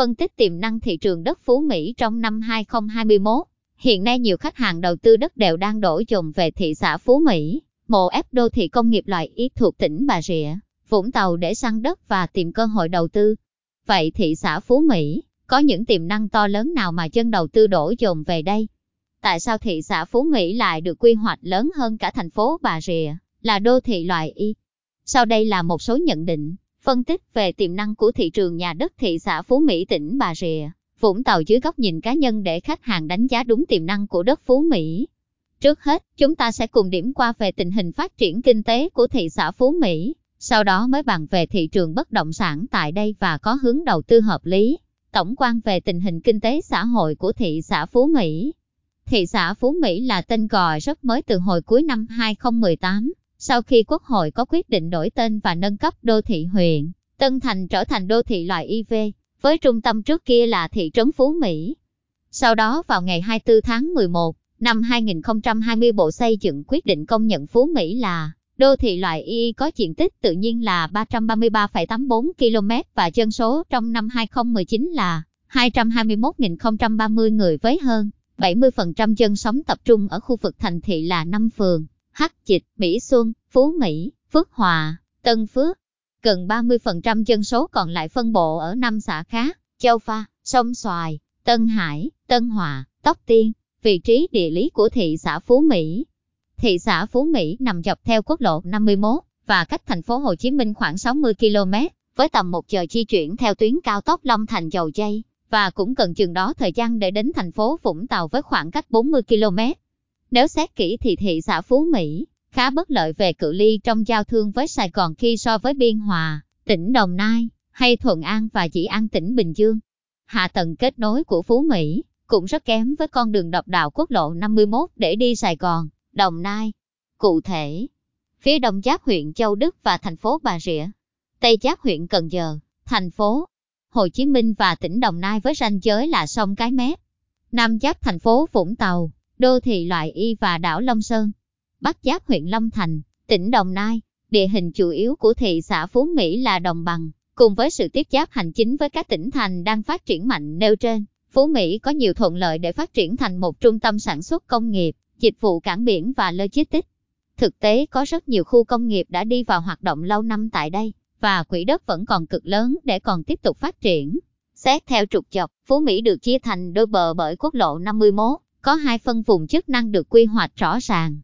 phân tích tiềm năng thị trường đất Phú Mỹ trong năm 2021. Hiện nay nhiều khách hàng đầu tư đất đều đang đổ dồn về thị xã Phú Mỹ, mộ ép đô thị công nghiệp loại ít thuộc tỉnh Bà Rịa, Vũng Tàu để săn đất và tìm cơ hội đầu tư. Vậy thị xã Phú Mỹ có những tiềm năng to lớn nào mà chân đầu tư đổ dồn về đây? Tại sao thị xã Phú Mỹ lại được quy hoạch lớn hơn cả thành phố Bà Rịa, là đô thị loại Y? Sau đây là một số nhận định, phân tích về tiềm năng của thị trường nhà đất thị xã Phú Mỹ tỉnh Bà Rịa, Vũng Tàu dưới góc nhìn cá nhân để khách hàng đánh giá đúng tiềm năng của đất Phú Mỹ. Trước hết, chúng ta sẽ cùng điểm qua về tình hình phát triển kinh tế của thị xã Phú Mỹ, sau đó mới bàn về thị trường bất động sản tại đây và có hướng đầu tư hợp lý. Tổng quan về tình hình kinh tế xã hội của thị xã Phú Mỹ. Thị xã Phú Mỹ là tên gọi rất mới từ hồi cuối năm 2018, sau khi Quốc hội có quyết định đổi tên và nâng cấp đô thị huyện, Tân Thành trở thành đô thị loại IV, với trung tâm trước kia là thị trấn Phú Mỹ. Sau đó vào ngày 24 tháng 11 năm 2020 Bộ Xây dựng quyết định công nhận Phú Mỹ là đô thị loại Y có diện tích tự nhiên là 333,84 km và dân số trong năm 2019 là 221.030 người với hơn 70% dân sống tập trung ở khu vực thành thị là 5 phường, Hắc Dịch, Mỹ Xuân, Phú Mỹ, Phước Hòa, Tân Phước. Gần 30% dân số còn lại phân bộ ở năm xã khác, Châu Pha, Sông Xoài, Tân Hải, Tân Hòa, Tóc Tiên. Vị trí địa lý của thị xã Phú Mỹ Thị xã Phú Mỹ nằm dọc theo quốc lộ 51 và cách thành phố Hồ Chí Minh khoảng 60 km, với tầm một giờ di chuyển theo tuyến cao tốc Long Thành Dầu Dây, và cũng cần chừng đó thời gian để đến thành phố Vũng Tàu với khoảng cách 40 km. Nếu xét kỹ thì thị xã Phú Mỹ khá bất lợi về cự ly trong giao thương với Sài Gòn khi so với Biên Hòa, tỉnh Đồng Nai, hay Thuận An và Dĩ An tỉnh Bình Dương. Hạ tầng kết nối của Phú Mỹ cũng rất kém với con đường độc đạo quốc lộ 51 để đi Sài Gòn, Đồng Nai. Cụ thể, phía đông giáp huyện Châu Đức và thành phố Bà Rịa, tây giáp huyện Cần Giờ, thành phố Hồ Chí Minh và tỉnh Đồng Nai với ranh giới là sông Cái Mép. Nam giáp thành phố Vũng Tàu, đô thị loại Y và đảo Long Sơn. Bắc giáp huyện Long Thành, tỉnh Đồng Nai. Địa hình chủ yếu của thị xã Phú Mỹ là đồng bằng, cùng với sự tiếp giáp hành chính với các tỉnh thành đang phát triển mạnh nêu trên. Phú Mỹ có nhiều thuận lợi để phát triển thành một trung tâm sản xuất công nghiệp, dịch vụ cảng biển và logistics. Thực tế có rất nhiều khu công nghiệp đã đi vào hoạt động lâu năm tại đây, và quỹ đất vẫn còn cực lớn để còn tiếp tục phát triển. Xét theo trục dọc, Phú Mỹ được chia thành đôi bờ bởi quốc lộ 51, có hai phân vùng chức năng được quy hoạch rõ ràng.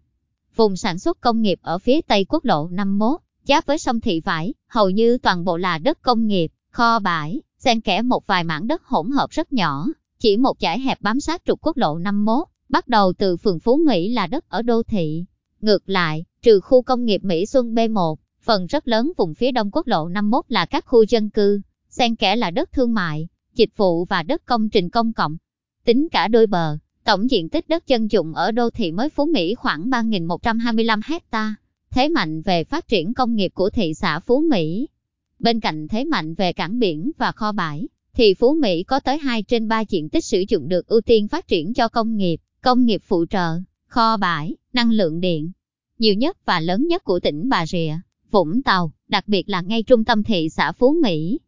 Vùng sản xuất công nghiệp ở phía tây quốc lộ 51, giáp với sông Thị Vải, hầu như toàn bộ là đất công nghiệp, kho bãi, xen kẽ một vài mảng đất hỗn hợp rất nhỏ, chỉ một dải hẹp bám sát trục quốc lộ 51, bắt đầu từ phường Phú Mỹ là đất ở đô thị. Ngược lại, trừ khu công nghiệp Mỹ Xuân B1, phần rất lớn vùng phía đông quốc lộ 51 là các khu dân cư, xen kẽ là đất thương mại, dịch vụ và đất công trình công cộng. Tính cả đôi bờ, tổng diện tích đất dân dụng ở đô thị mới Phú Mỹ khoảng 3.125 hecta. Thế mạnh về phát triển công nghiệp của thị xã Phú Mỹ. Bên cạnh thế mạnh về cảng biển và kho bãi, thì Phú Mỹ có tới 2 trên 3 diện tích sử dụng được ưu tiên phát triển cho công nghiệp, công nghiệp phụ trợ, kho bãi, năng lượng điện. Nhiều nhất và lớn nhất của tỉnh Bà Rịa, Vũng Tàu, đặc biệt là ngay trung tâm thị xã Phú Mỹ.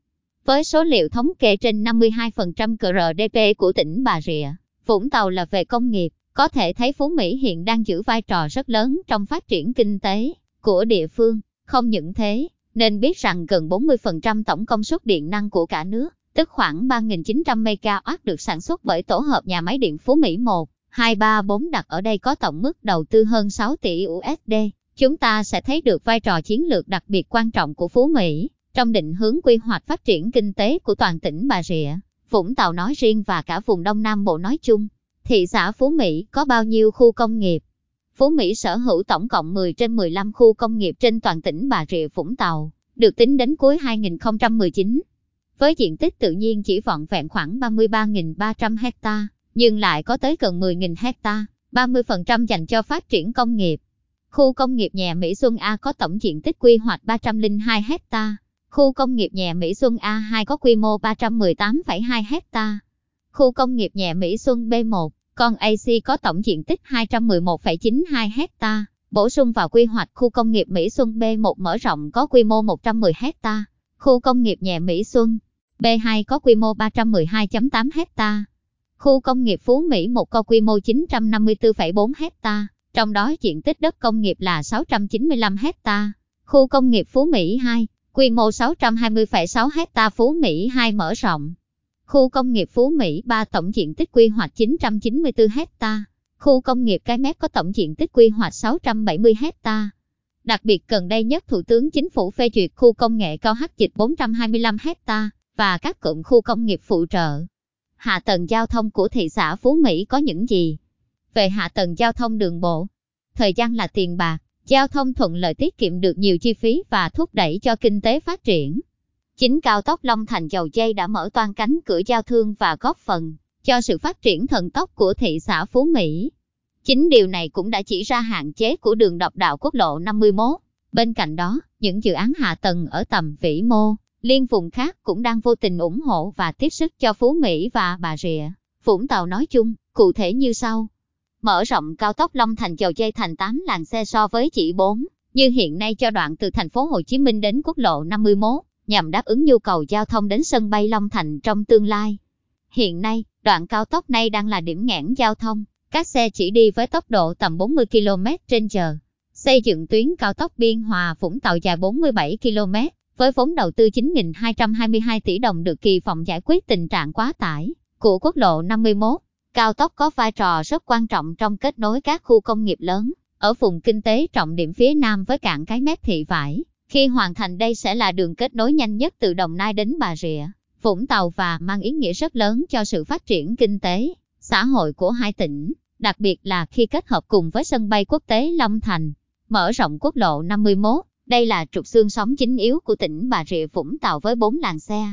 Với số liệu thống kê trên 52% GRDP của tỉnh Bà Rịa, Vũng Tàu là về công nghiệp, có thể thấy Phú Mỹ hiện đang giữ vai trò rất lớn trong phát triển kinh tế của địa phương. Không những thế, nên biết rằng gần 40% tổng công suất điện năng của cả nước tức khoảng 3.900 MW được sản xuất bởi tổ hợp nhà máy điện Phú Mỹ 1, 2, 3, 4 đặt ở đây có tổng mức đầu tư hơn 6 tỷ USD. Chúng ta sẽ thấy được vai trò chiến lược đặc biệt quan trọng của Phú Mỹ trong định hướng quy hoạch phát triển kinh tế của toàn tỉnh Bà Rịa, Vũng Tàu nói riêng và cả vùng Đông Nam Bộ nói chung. Thị xã Phú Mỹ có bao nhiêu khu công nghiệp? Phú Mỹ sở hữu tổng cộng 10 trên 15 khu công nghiệp trên toàn tỉnh Bà Rịa Vũng Tàu, được tính đến cuối 2019 với diện tích tự nhiên chỉ vọn vẹn khoảng 33.300 hecta, nhưng lại có tới gần 10.000 hecta, 30% dành cho phát triển công nghiệp. Khu công nghiệp nhà Mỹ Xuân A có tổng diện tích quy hoạch 302 hecta, khu công nghiệp nhẹ Mỹ Xuân A2 có quy mô 318,2 hecta, khu công nghiệp nhẹ Mỹ Xuân B1, còn AC có tổng diện tích 211,92 hecta, bổ sung vào quy hoạch khu công nghiệp Mỹ Xuân B1 mở rộng có quy mô 110 hecta, khu công nghiệp nhẹ Mỹ Xuân B2 có quy mô 312.8 hecta. Khu công nghiệp Phú Mỹ 1 có quy mô 954,4 hecta, trong đó diện tích đất công nghiệp là 695 hecta. Khu công nghiệp Phú Mỹ 2, quy mô 620,6 hecta Phú Mỹ 2 mở rộng. Khu công nghiệp Phú Mỹ 3 tổng diện tích quy hoạch 994 hecta. Khu công nghiệp Cái Mép có tổng diện tích quy hoạch 670 hecta. Đặc biệt gần đây nhất Thủ tướng Chính phủ phê duyệt khu công nghệ cao hắc dịch 425 hecta và các cụm khu công nghiệp phụ trợ. Hạ tầng giao thông của thị xã Phú Mỹ có những gì? Về hạ tầng giao thông đường bộ, thời gian là tiền bạc, giao thông thuận lợi tiết kiệm được nhiều chi phí và thúc đẩy cho kinh tế phát triển. Chính cao tốc Long Thành Dầu Dây đã mở toan cánh cửa giao thương và góp phần cho sự phát triển thần tốc của thị xã Phú Mỹ. Chính điều này cũng đã chỉ ra hạn chế của đường độc đạo quốc lộ 51. Bên cạnh đó, những dự án hạ tầng ở tầm vĩ mô, liên vùng khác cũng đang vô tình ủng hộ và tiếp sức cho Phú Mỹ và Bà Rịa. Vũng Tàu nói chung, cụ thể như sau. Mở rộng cao tốc Long Thành dầu dây thành 8 làn xe so với chỉ 4, như hiện nay cho đoạn từ thành phố Hồ Chí Minh đến quốc lộ 51, nhằm đáp ứng nhu cầu giao thông đến sân bay Long Thành trong tương lai. Hiện nay, đoạn cao tốc này đang là điểm nghẽn giao thông, các xe chỉ đi với tốc độ tầm 40 km trên giờ. Xây dựng tuyến cao tốc Biên Hòa Vũng Tàu dài 47 km, với vốn đầu tư 9.222 tỷ đồng được kỳ vọng giải quyết tình trạng quá tải của quốc lộ 51. Cao tốc có vai trò rất quan trọng trong kết nối các khu công nghiệp lớn ở vùng kinh tế trọng điểm phía Nam với cảng Cái Mép Thị Vải. Khi hoàn thành đây sẽ là đường kết nối nhanh nhất từ Đồng Nai đến Bà Rịa, Vũng Tàu và mang ý nghĩa rất lớn cho sự phát triển kinh tế, xã hội của hai tỉnh, đặc biệt là khi kết hợp cùng với sân bay quốc tế Long Thành, mở rộng quốc lộ 51. Đây là trục xương sống chính yếu của tỉnh Bà Rịa Vũng Tàu với 4 làn xe.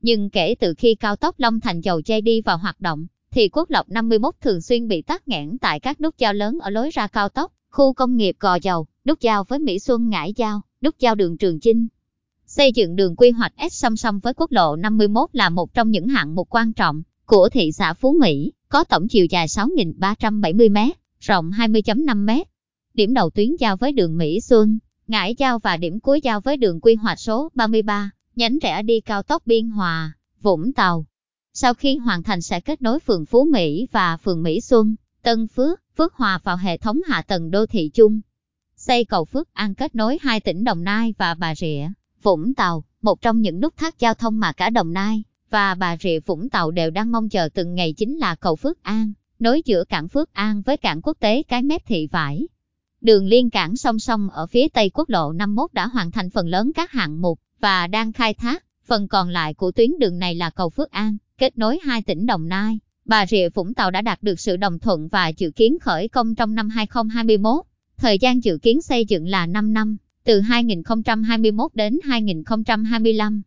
Nhưng kể từ khi cao tốc Long Thành Dầu chay đi vào hoạt động, thì quốc lộ 51 thường xuyên bị tắc nghẽn tại các nút giao lớn ở lối ra cao tốc, khu công nghiệp Gò Dầu, nút giao với Mỹ Xuân Ngãi Giao, nút giao đường Trường Chinh. Xây dựng đường quy hoạch S song song với quốc lộ 51 là một trong những hạng mục quan trọng của thị xã Phú Mỹ, có tổng chiều dài 6.370 m, rộng 20.5 m. Điểm đầu tuyến giao với đường Mỹ Xuân, Ngãi Giao và điểm cuối giao với đường quy hoạch số 33, nhánh rẽ đi cao tốc Biên Hòa, Vũng Tàu. Sau khi hoàn thành sẽ kết nối phường Phú Mỹ và phường Mỹ Xuân, Tân Phước, Phước Hòa vào hệ thống hạ tầng đô thị chung. Xây cầu Phước An kết nối hai tỉnh Đồng Nai và Bà Rịa, Vũng Tàu, một trong những nút thắt giao thông mà cả Đồng Nai và Bà Rịa Vũng Tàu đều đang mong chờ từng ngày chính là cầu Phước An, nối giữa cảng Phước An với cảng quốc tế Cái Mép Thị Vải. Đường liên cảng song song ở phía tây quốc lộ 51 đã hoàn thành phần lớn các hạng mục và đang khai thác. Phần còn lại của tuyến đường này là cầu Phước An, kết nối hai tỉnh Đồng Nai. Bà Rịa Vũng Tàu đã đạt được sự đồng thuận và dự kiến khởi công trong năm 2021. Thời gian dự kiến xây dựng là 5 năm, từ 2021 đến 2025.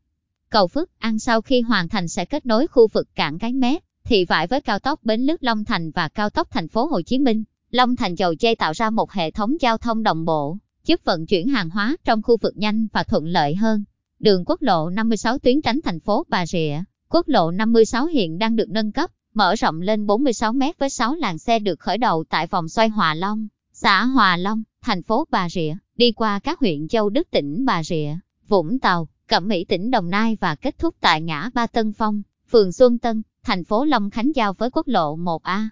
Cầu Phước An sau khi hoàn thành sẽ kết nối khu vực cảng Cái Mép, thị vải với cao tốc Bến Lức Long Thành và cao tốc thành phố Hồ Chí Minh. Long Thành Dầu Dây tạo ra một hệ thống giao thông đồng bộ, giúp vận chuyển hàng hóa trong khu vực nhanh và thuận lợi hơn. Đường quốc lộ 56 tuyến tránh thành phố Bà Rịa, quốc lộ 56 hiện đang được nâng cấp, mở rộng lên 46 mét với 6 làn xe được khởi đầu tại vòng xoay Hòa Long, xã Hòa Long, thành phố Bà Rịa, đi qua các huyện Châu Đức tỉnh Bà Rịa, Vũng Tàu, Cẩm Mỹ tỉnh Đồng Nai và kết thúc tại ngã Ba Tân Phong, phường Xuân Tân, thành phố Long Khánh giao với quốc lộ 1A.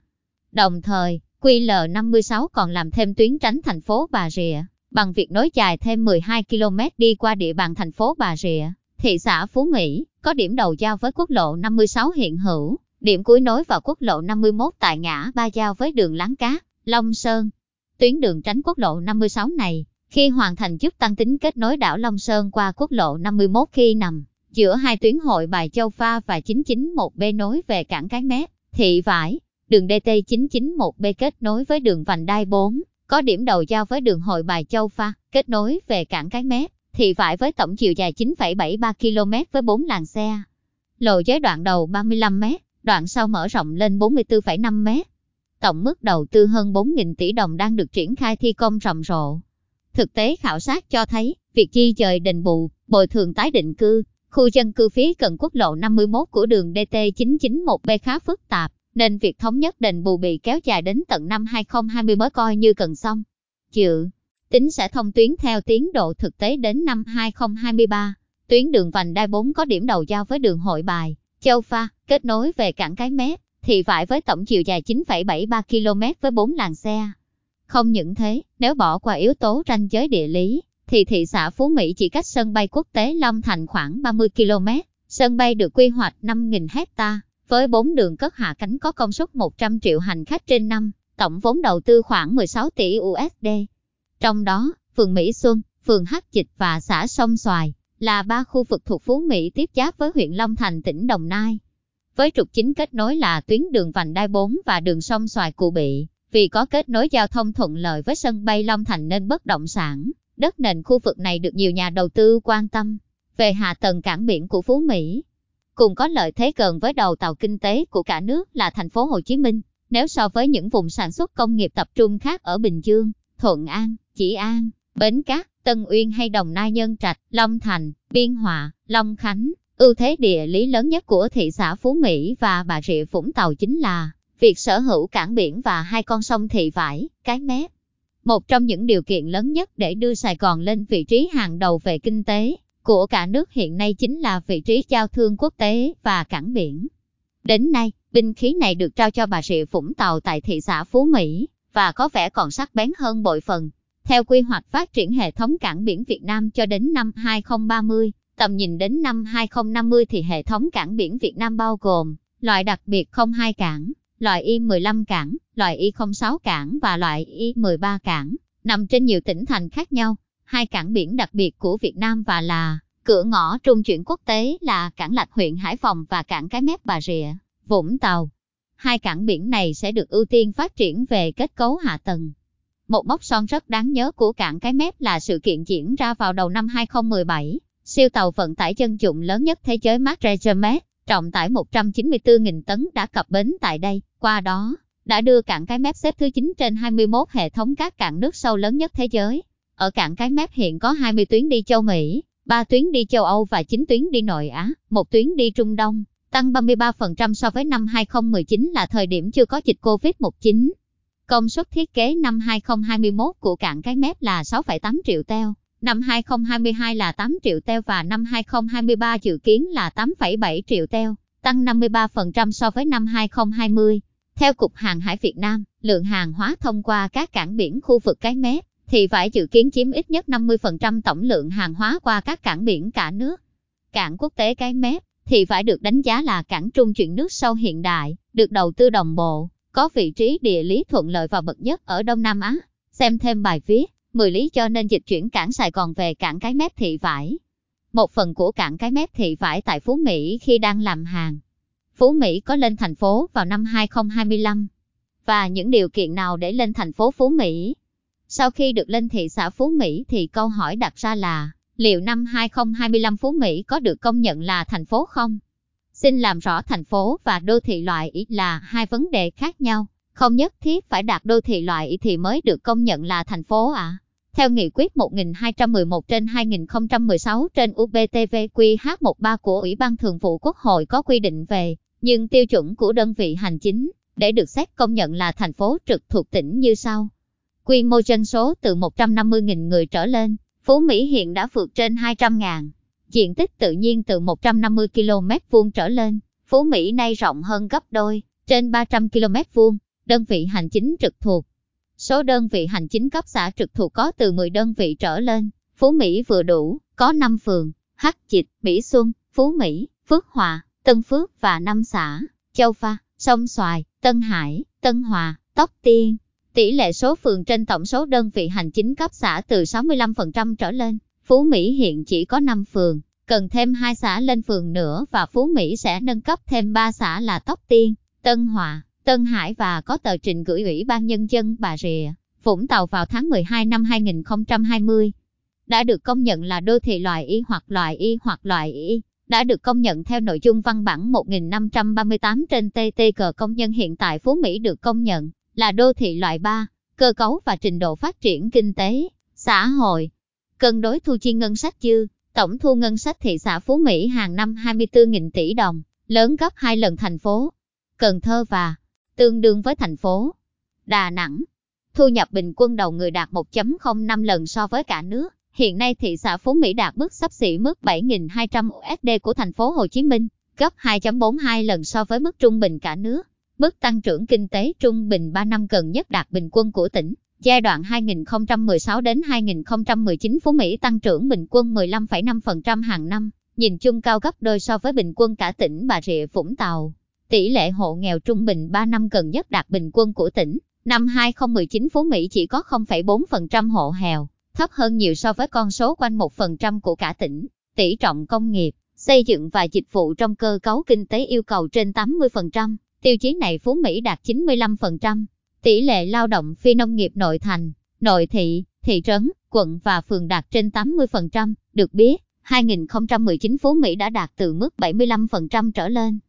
Đồng thời, QL56 còn làm thêm tuyến tránh thành phố Bà Rịa, bằng việc nối dài thêm 12 km đi qua địa bàn thành phố Bà Rịa, thị xã Phú Mỹ, có điểm đầu giao với quốc lộ 56 hiện hữu, điểm cuối nối vào quốc lộ 51 tại ngã ba giao với đường Láng Cát, Long Sơn. Tuyến đường tránh quốc lộ 56 này, khi hoàn thành giúp tăng tính kết nối đảo Long Sơn qua quốc lộ 51 khi nằm giữa hai tuyến hội bài Châu Pha và 991B nối về cảng Cái Mép, thị vải, đường DT991B kết nối với đường vành đai 4, có điểm đầu giao với đường hội bài Châu Pha, kết nối về cảng Cái Mép, thì vải với tổng chiều dài 9,73 km với 4 làn xe. Lộ giới đoạn đầu 35 m, đoạn sau mở rộng lên 44,5 m. Tổng mức đầu tư hơn 4.000 tỷ đồng đang được triển khai thi công rầm rộ. Thực tế khảo sát cho thấy, việc chi dời đền bù, bồi thường tái định cư, khu dân cư phía cận quốc lộ 51 của đường DT991B khá phức tạp, nên việc thống nhất đền bù bị kéo dài đến tận năm 2020 mới coi như cần xong. Dự tính sẽ thông tuyến theo tiến độ thực tế đến năm 2023. Tuyến đường vành đai 4 có điểm đầu giao với đường Hội Bài, Châu Pha, kết nối về cảng Cái Mép, thị vải với tổng chiều dài 9,73 km với 4 làn xe. Không những thế, nếu bỏ qua yếu tố ranh giới địa lý, thì thị xã Phú Mỹ chỉ cách sân bay quốc tế Long Thành khoảng 30 km. Sân bay được quy hoạch 5.000 hecta với 4 đường cất hạ cánh có công suất 100 triệu hành khách trên năm, tổng vốn đầu tư khoảng 16 tỷ USD. Trong đó, phường Mỹ Xuân, phường Hắc Dịch và xã Sông Xoài là ba khu vực thuộc Phú Mỹ tiếp giáp với huyện Long Thành tỉnh Đồng Nai. Với trục chính kết nối là tuyến đường vành đai 4 và đường sông Xoài Cụ Bị, vì có kết nối giao thông thuận lợi với sân bay Long Thành nên bất động sản, đất nền khu vực này được nhiều nhà đầu tư quan tâm. Về hạ tầng cảng biển của Phú Mỹ, cùng có lợi thế gần với đầu tàu kinh tế của cả nước là thành phố Hồ Chí Minh. Nếu so với những vùng sản xuất công nghiệp tập trung khác ở Bình Dương, Thuận An, Chỉ An, Bến Cát, Tân Uyên hay Đồng Nai Nhân Trạch, Long Thành, Biên Hòa, Long Khánh, ưu thế địa lý lớn nhất của thị xã Phú Mỹ và Bà Rịa Vũng Tàu chính là việc sở hữu cảng biển và hai con sông Thị Vải, Cái Mép. Một trong những điều kiện lớn nhất để đưa Sài Gòn lên vị trí hàng đầu về kinh tế của cả nước hiện nay chính là vị trí giao thương quốc tế và cảng biển. Đến nay, binh khí này được trao cho Bà Rịa Vũng Tàu tại thị xã Phú Mỹ, và có vẻ còn sắc bén hơn bội phần. Theo quy hoạch phát triển hệ thống cảng biển Việt Nam cho đến năm 2030, tầm nhìn đến năm 2050 thì hệ thống cảng biển Việt Nam bao gồm loại đặc biệt 02 cảng, loại Y15 cảng, loại Y06 cảng và loại Y13 cảng, nằm trên nhiều tỉnh thành khác nhau. Hai cảng biển đặc biệt của Việt Nam và là cửa ngõ trung chuyển quốc tế là cảng Lạch huyện Hải Phòng và cảng Cái Mép Bà Rịa, Vũng Tàu. Hai cảng biển này sẽ được ưu tiên phát triển về kết cấu hạ tầng. Một mốc son rất đáng nhớ của cảng Cái Mép là sự kiện diễn ra vào đầu năm 2017. Siêu tàu vận tải dân dụng lớn nhất thế giới Mark Regemet, trọng tải 194.000 tấn đã cập bến tại đây, qua đó, đã đưa cảng Cái Mép xếp thứ 9 trên 21 hệ thống các cảng nước sâu lớn nhất thế giới. Ở cảng Cái Mép hiện có 20 tuyến đi châu Mỹ, 3 tuyến đi châu Âu và 9 tuyến đi nội Á, một tuyến đi Trung Đông, tăng 33% so với năm 2019 là thời điểm chưa có dịch Covid-19. Công suất thiết kế năm 2021 của cảng Cái Mép là 6,8 triệu teo, năm 2022 là 8 triệu teo và năm 2023 dự kiến là 8,7 triệu teo, tăng 53% so với năm 2020. Theo Cục Hàng hải Việt Nam, lượng hàng hóa thông qua các cảng biển khu vực Cái Mép thì phải dự kiến chiếm ít nhất 50% tổng lượng hàng hóa qua các cảng biển cả nước. Cảng quốc tế Cái Mép thì phải được đánh giá là cảng trung chuyển nước sâu hiện đại, được đầu tư đồng bộ, có vị trí địa lý thuận lợi và bậc nhất ở Đông Nam Á. Xem thêm bài viết, 10 lý cho nên dịch chuyển cảng Sài Gòn về cảng Cái Mép Thị Vải. Một phần của cảng Cái Mép Thị Vải tại Phú Mỹ khi đang làm hàng. Phú Mỹ có lên thành phố vào năm 2025. Và những điều kiện nào để lên thành phố Phú Mỹ? Sau khi được lên thị xã Phú Mỹ thì câu hỏi đặt ra là, liệu năm 2025 Phú Mỹ có được công nhận là thành phố không? Xin làm rõ thành phố và đô thị loại ý là hai vấn đề khác nhau, không nhất thiết phải đạt đô thị loại ý thì mới được công nhận là thành phố ạ. À. Theo nghị quyết 1211 trên 2016 trên UBTVQH13 của Ủy ban Thường vụ Quốc hội có quy định về, nhưng tiêu chuẩn của đơn vị hành chính, để được xét công nhận là thành phố trực thuộc tỉnh như sau. Quy mô dân số từ 150.000 người trở lên, Phú Mỹ hiện đã vượt trên 200.000. Diện tích tự nhiên từ 150 km vuông trở lên, Phú Mỹ nay rộng hơn gấp đôi, trên 300 km vuông. Đơn vị hành chính trực thuộc. Số đơn vị hành chính cấp xã trực thuộc có từ 10 đơn vị trở lên. Phú Mỹ vừa đủ, có 5 phường, Hắc Chịch, Mỹ Xuân, Phú Mỹ, Phước Hòa, Tân Phước và 5 xã, Châu Pha, Sông Xoài, Tân Hải, Tân Hòa, Tóc Tiên. Tỷ lệ số phường trên tổng số đơn vị hành chính cấp xã từ 65% trở lên. Phú Mỹ hiện chỉ có 5 phường, cần thêm 2 xã lên phường nữa và Phú Mỹ sẽ nâng cấp thêm 3 xã là Tóc Tiên, Tân Hòa, Tân Hải và có tờ trình gửi Ủy ban Nhân dân Bà Rịa, Vũng Tàu vào tháng 12 năm 2020. Đã được công nhận là đô thị loại Y hoặc loại Y hoặc loại Y, đã được công nhận theo nội dung văn bản 1538 trên TTG công nhân hiện tại Phú Mỹ được công nhận là đô thị loại 3, cơ cấu và trình độ phát triển kinh tế, xã hội. Cân đối thu chi ngân sách dư, tổng thu ngân sách thị xã Phú Mỹ hàng năm 24.000 tỷ đồng, lớn gấp hai lần thành phố Cần Thơ và tương đương với thành phố Đà Nẵng. Thu nhập bình quân đầu người đạt 1.05 lần so với cả nước. Hiện nay thị xã Phú Mỹ đạt mức sắp xỉ mức 7.200 USD của thành phố Hồ Chí Minh, gấp 2.42 lần so với mức trung bình cả nước. Mức tăng trưởng kinh tế trung bình 3 năm gần nhất đạt bình quân của tỉnh. Giai đoạn 2016 đến 2019 Phú Mỹ tăng trưởng bình quân 15,5% hàng năm, nhìn chung cao gấp đôi so với bình quân cả tỉnh Bà Rịa Vũng Tàu. Tỷ lệ hộ nghèo trung bình 3 năm gần nhất đạt bình quân của tỉnh. Năm 2019 Phú Mỹ chỉ có 0,4% hộ nghèo, thấp hơn nhiều so với con số quanh 1% của cả tỉnh. Tỷ trọng công nghiệp, xây dựng và dịch vụ trong cơ cấu kinh tế yêu cầu trên 80%. Tiêu chí này Phú Mỹ đạt 95%. Tỷ lệ lao động phi nông nghiệp nội thành, nội thị, thị trấn, quận và phường đạt trên 80%. Được biết, 2019 Phú Mỹ đã đạt từ mức 75% trở lên.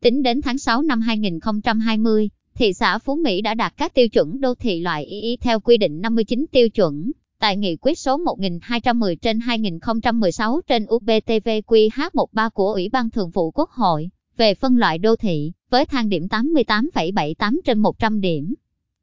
Tính đến tháng 6 năm 2020, thị xã Phú Mỹ đã đạt các tiêu chuẩn đô thị loại y theo quy định 59 tiêu chuẩn. Tại nghị quyết số 1210 trên 2016 trên UBTVQH13 của Ủy ban Thường vụ Quốc hội về phân loại đô thị, với thang điểm 88,78 trên 100 điểm.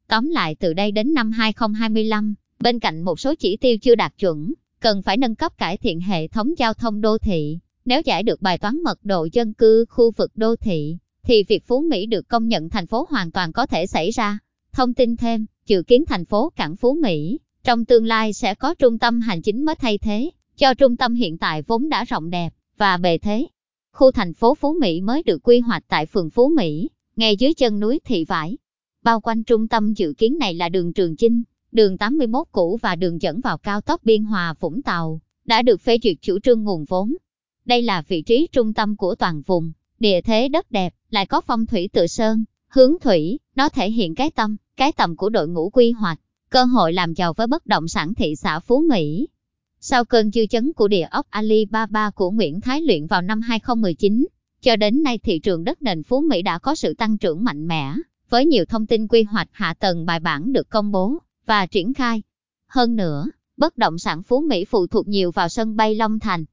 Tóm lại từ đây đến năm 2025, bên cạnh một số chỉ tiêu chưa đạt chuẩn, cần phải nâng cấp cải thiện hệ thống giao thông đô thị. Nếu giải được bài toán mật độ dân cư khu vực đô thị, thì việc Phú Mỹ được công nhận thành phố hoàn toàn có thể xảy ra. Thông tin thêm, dự kiến thành phố Cảng Phú Mỹ, trong tương lai sẽ có trung tâm hành chính mới thay thế, cho trung tâm hiện tại vốn đã rộng đẹp và bề thế. Khu thành phố Phú Mỹ mới được quy hoạch tại phường Phú Mỹ, ngay dưới chân núi Thị Vải. Bao quanh trung tâm dự kiến này là đường Trường Chinh, đường 81 cũ và đường dẫn vào cao tốc Biên Hòa Vũng Tàu, đã được phê duyệt chủ trương nguồn vốn. Đây là vị trí trung tâm của toàn vùng, địa thế đất đẹp, lại có phong thủy tự sơn, hướng thủy, nó thể hiện cái tâm, cái tầm của đội ngũ quy hoạch, cơ hội làm giàu với bất động sản thị xã Phú Mỹ. Sau cơn dư chấn của địa ốc Alibaba của Nguyễn Thái Luyện vào năm 2019, cho đến nay thị trường đất nền Phú Mỹ đã có sự tăng trưởng mạnh mẽ, với nhiều thông tin quy hoạch hạ tầng bài bản được công bố và triển khai. Hơn nữa, bất động sản Phú Mỹ phụ thuộc nhiều vào sân bay Long Thành.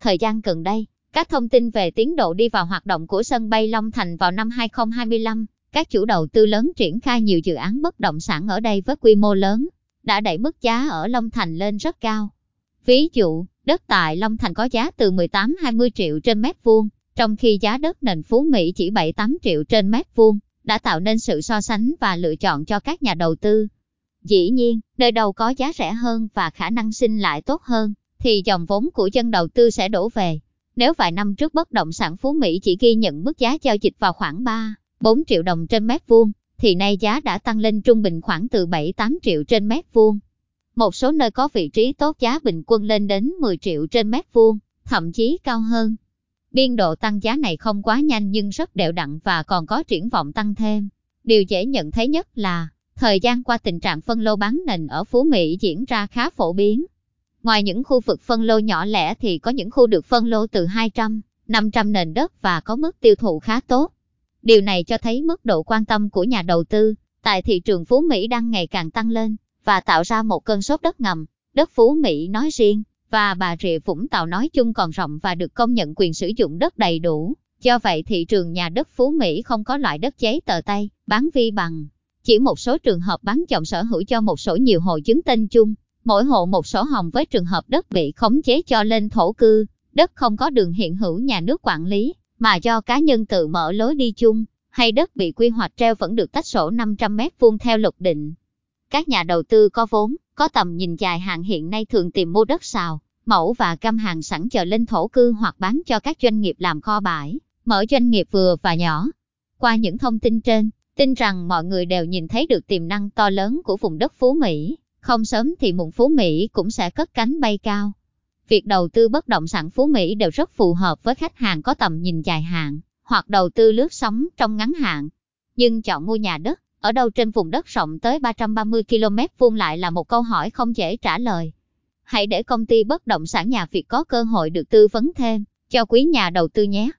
Thời gian gần đây, các thông tin về tiến độ đi vào hoạt động của sân bay Long Thành vào năm 2025, các chủ đầu tư lớn triển khai nhiều dự án bất động sản ở đây với quy mô lớn, đã đẩy mức giá ở Long Thành lên rất cao. Ví dụ, đất tại Long Thành có giá từ 18-20 triệu trên mét vuông, trong khi giá đất nền Phú Mỹ chỉ 7-8 triệu trên mét vuông, đã tạo nên sự so sánh và lựa chọn cho các nhà đầu tư. Dĩ nhiên, nơi đầu có giá rẻ hơn và khả năng sinh lại tốt hơn, thì dòng vốn của dân đầu tư sẽ đổ về. Nếu vài năm trước bất động sản Phú Mỹ chỉ ghi nhận mức giá giao dịch vào khoảng 3, 4 triệu đồng trên mét vuông, thì nay giá đã tăng lên trung bình khoảng từ 7-8 triệu trên mét vuông. Một số nơi có vị trí tốt giá bình quân lên đến 10 triệu trên mét vuông, thậm chí cao hơn. Biên độ tăng giá này không quá nhanh nhưng rất đều đặn và còn có triển vọng tăng thêm. Điều dễ nhận thấy nhất là, thời gian qua tình trạng phân lô bán nền ở Phú Mỹ diễn ra khá phổ biến. Ngoài những khu vực phân lô nhỏ lẻ thì có những khu được phân lô từ 200, 500 nền đất và có mức tiêu thụ khá tốt. Điều này cho thấy mức độ quan tâm của nhà đầu tư tại thị trường Phú Mỹ đang ngày càng tăng lên và tạo ra một cơn sốt đất ngầm. Đất Phú Mỹ nói riêng và Bà Rịa Vũng Tàu nói chung còn rộng và được công nhận quyền sử dụng đất đầy đủ. Do vậy thị trường nhà đất Phú Mỹ không có loại đất giấy tờ tay bán vi bằng. Chỉ một số trường hợp bán chồng sở hữu cho một số nhiều hộ chứng tên chung, mỗi hộ một sổ hồng với trường hợp đất bị khống chế cho lên thổ cư, đất không có đường hiện hữu nhà nước quản lý, mà do cá nhân tự mở lối đi chung, hay đất bị quy hoạch treo vẫn được tách sổ 500 mét vuông theo luật định. Các nhà đầu tư có vốn, có tầm nhìn dài hạn hiện nay thường tìm mua đất xào, mẫu và cam hàng sẵn chờ lên thổ cư hoặc bán cho các doanh nghiệp làm kho bãi, mở doanh nghiệp vừa và nhỏ. Qua những thông tin trên, tin rằng mọi người đều nhìn thấy được tiềm năng to lớn của vùng đất Phú Mỹ, không sớm thì muộn Phú Mỹ cũng sẽ cất cánh bay cao. Việc đầu tư bất động sản Phú Mỹ đều rất phù hợp với khách hàng có tầm nhìn dài hạn, hoặc đầu tư lướt sóng trong ngắn hạn. Nhưng chọn mua nhà đất, ở đâu trên vùng đất rộng tới 330 km vuông lại là một câu hỏi không dễ trả lời. Hãy để công ty bất động sản nhà Việt có cơ hội được tư vấn thêm, cho quý nhà đầu tư nhé.